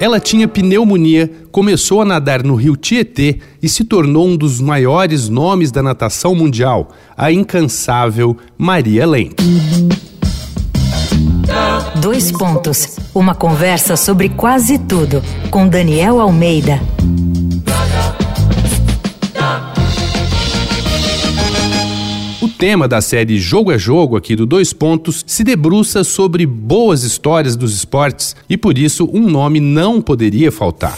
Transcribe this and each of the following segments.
Ela tinha pneumonia, começou a nadar no rio Tietê e se tornou um dos maiores nomes da natação mundial, a incansável Maria Lenk. Dois pontos. Uma conversa sobre quase tudo com Daniel Almeida. Tema da série Jogo é Jogo, aqui do Dois Pontos, se debruça sobre boas histórias dos esportes e por isso um nome não poderia faltar.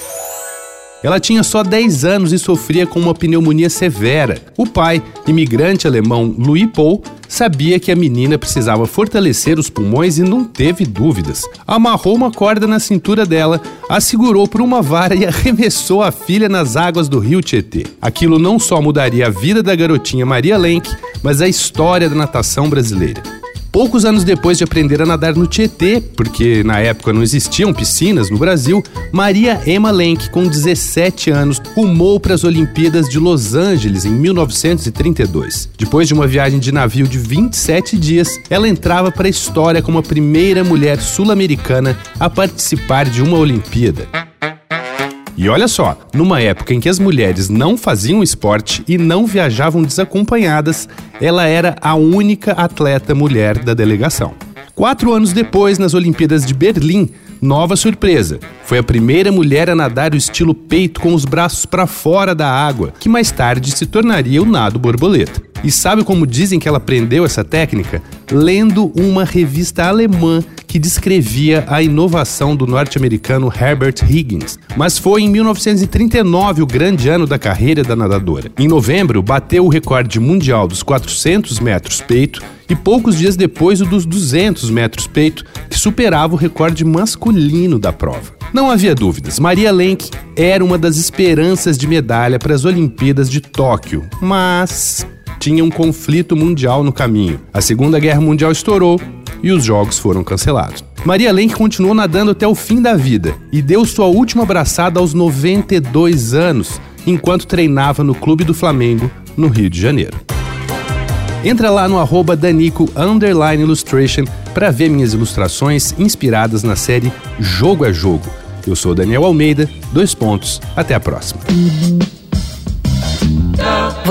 Ela tinha só 10 anos e sofria com uma pneumonia severa. O pai, imigrante alemão Louis Paul, sabia que a menina precisava fortalecer os pulmões e não teve dúvidas. Amarrou uma corda na cintura dela, a segurou por uma vara e arremessou a filha nas águas do rio Tietê. Aquilo não só mudaria a vida da garotinha Maria Lenk, mas a história da natação brasileira. Poucos anos depois de aprender a nadar no Tietê, porque na época não existiam piscinas no Brasil, Maria Emma Lenk, com 17 anos, rumou para as Olimpíadas de Los Angeles em 1932. Depois de uma viagem de navio de 27 dias, ela entrava para a história como a primeira mulher sul-americana a participar de uma Olimpíada. E olha só, numa época em que as mulheres não faziam esporte e não viajavam desacompanhadas, ela era a única atleta mulher da delegação. Quatro anos depois, nas Olimpíadas de Berlim, nova surpresa. Foi a primeira mulher a nadar o estilo peito com os braços para fora da água, que mais tarde se tornaria o nado borboleta. E sabe como dizem que ela aprendeu essa técnica? Lendo uma revista alemã que descrevia a inovação do norte-americano Herbert Higgins. Mas foi em 1939 o grande ano da carreira da nadadora. Em novembro, bateu o recorde mundial dos 400 metros peito e poucos dias depois o dos 200 metros peito, que superava o recorde masculino da prova. Não havia dúvidas, Maria Lenk era uma das esperanças de medalha para as Olimpíadas de Tóquio, mas tinha um conflito mundial no caminho. A Segunda Guerra Mundial estourou e os jogos foram cancelados. Maria Lenk continuou nadando até o fim da vida e deu sua última abraçada aos 92 anos, enquanto treinava no Clube do Flamengo, no Rio de Janeiro. Entra lá no arroba Danico Illustration para ver minhas ilustrações inspiradas na série Jogo é Jogo. Eu sou Daniel Almeida, dois pontos, até a próxima.